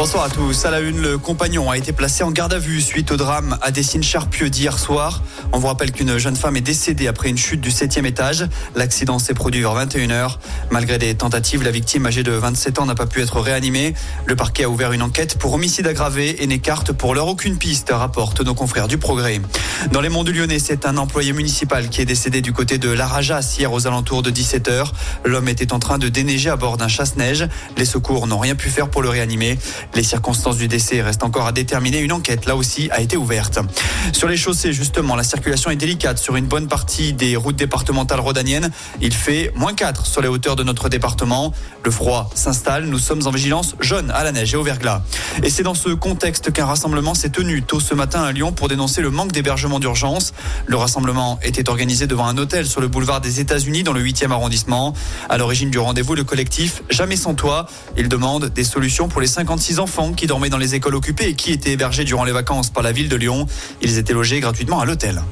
Bonsoir à tous. À la une, le compagnon a été placé en garde à vue suite au drame à Dessines-Charpieu d'hier soir. On vous rappelle qu'une jeune femme est décédée après une chute du septième étage. L'accident s'est produit vers 21h. Malgré des tentatives, la victime âgée de 27 ans n'a pas pu être réanimée. Le parquet a ouvert une enquête pour homicide aggravé et n'écarte pour l'heure aucune piste, rapportent nos confrères du Progrès. Dans les monts du Lyonnais, c'est un employé municipal qui est décédé du côté de l'Arajas hier aux alentours de 17h. L'homme était en train de déneiger à bord d'un chasse-neige. Les secours n'ont rien pu faire pour le réanimer. Les circonstances du décès restent encore à déterminer. Une enquête, là aussi, a été ouverte. Sur les chaussées, justement, la circulation est délicate sur une bonne partie des routes départementales rhodaniennes. Il fait moins 4 sur les hauteurs de notre département. Le froid s'installe. Nous sommes en vigilance jaune à la neige et au verglas. Et c'est dans ce contexte qu'un rassemblement s'est tenu tôt ce matin à Lyon pour dénoncer le manque d'hébergement d'urgence. Le rassemblement était organisé devant un hôtel sur le boulevard des États-Unis dans le 8e arrondissement. À l'origine du rendez-vous, le collectif Jamais sans toi. Il demande des solutions pour les 56 enfants qui dormaient dans les écoles occupées et qui étaient hébergés durant les vacances par la ville de Lyon. Ils étaient logés gratuitement à l'hôtel.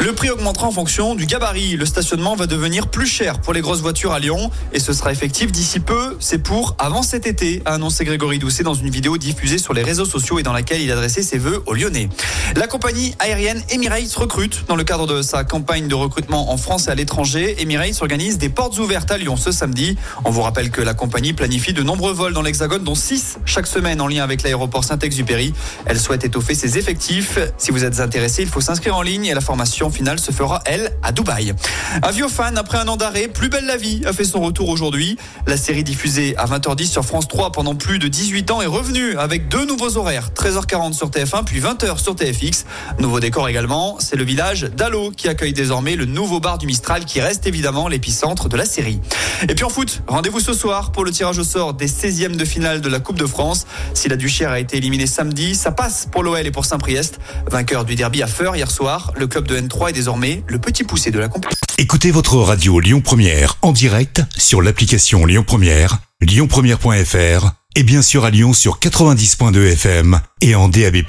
Le prix augmentera en fonction du gabarit. Le stationnement va devenir plus cher pour les grosses voitures à Lyon et ce sera effectif d'ici peu. C'est pour avant cet été, a annoncé Grégory Doucet dans une vidéo diffusée sur les réseaux sociaux et dans laquelle il adressait ses vœux aux Lyonnais. La compagnie aérienne Emirates recrute. Dans le cadre de sa campagne de recrutement en France et à l'étranger, Emirates organise des portes ouvertes à Lyon ce samedi. On vous rappelle que la compagnie planifie de nombreux vols dans l'Hexagone, dont 6 chaque semaine en lien avec l'aéroport Saint-Exupéry. Elle souhaite étoffer ses effectifs. Si vous êtes intéressé, il faut s'inscrire en ligne et la formation finale se fera, elle, à Dubaï. Aviofan, après un an d'arrêt, Plus belle la vie a fait son retour aujourd'hui. La série diffusée à 20h10 sur France 3 pendant plus de 18 ans est revenue avec deux nouveaux horaires, 13h40 sur TF1 puis 20h sur TFX. Nouveau décor également, c'est le village d'Allo qui accueille désormais le nouveau bar du Mistral qui reste évidemment l'épicentre de la série. Et puis en foot, rendez-vous ce soir pour le tirage au sort des 16e de finale de la Coupe de France. Si la Duchère a été éliminée samedi, ça passe pour l'OL et pour Saint-Priest. Vainqueur du derby à Feur hier soir, le club de N3 est désormais le petit poussé de la compétition. Écoutez votre radio Lyon Première en direct sur l'application Lyon Première, lyonpremière.fr et bien sûr à Lyon sur 90.2 FM et en DAB+.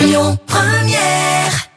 Lyon Première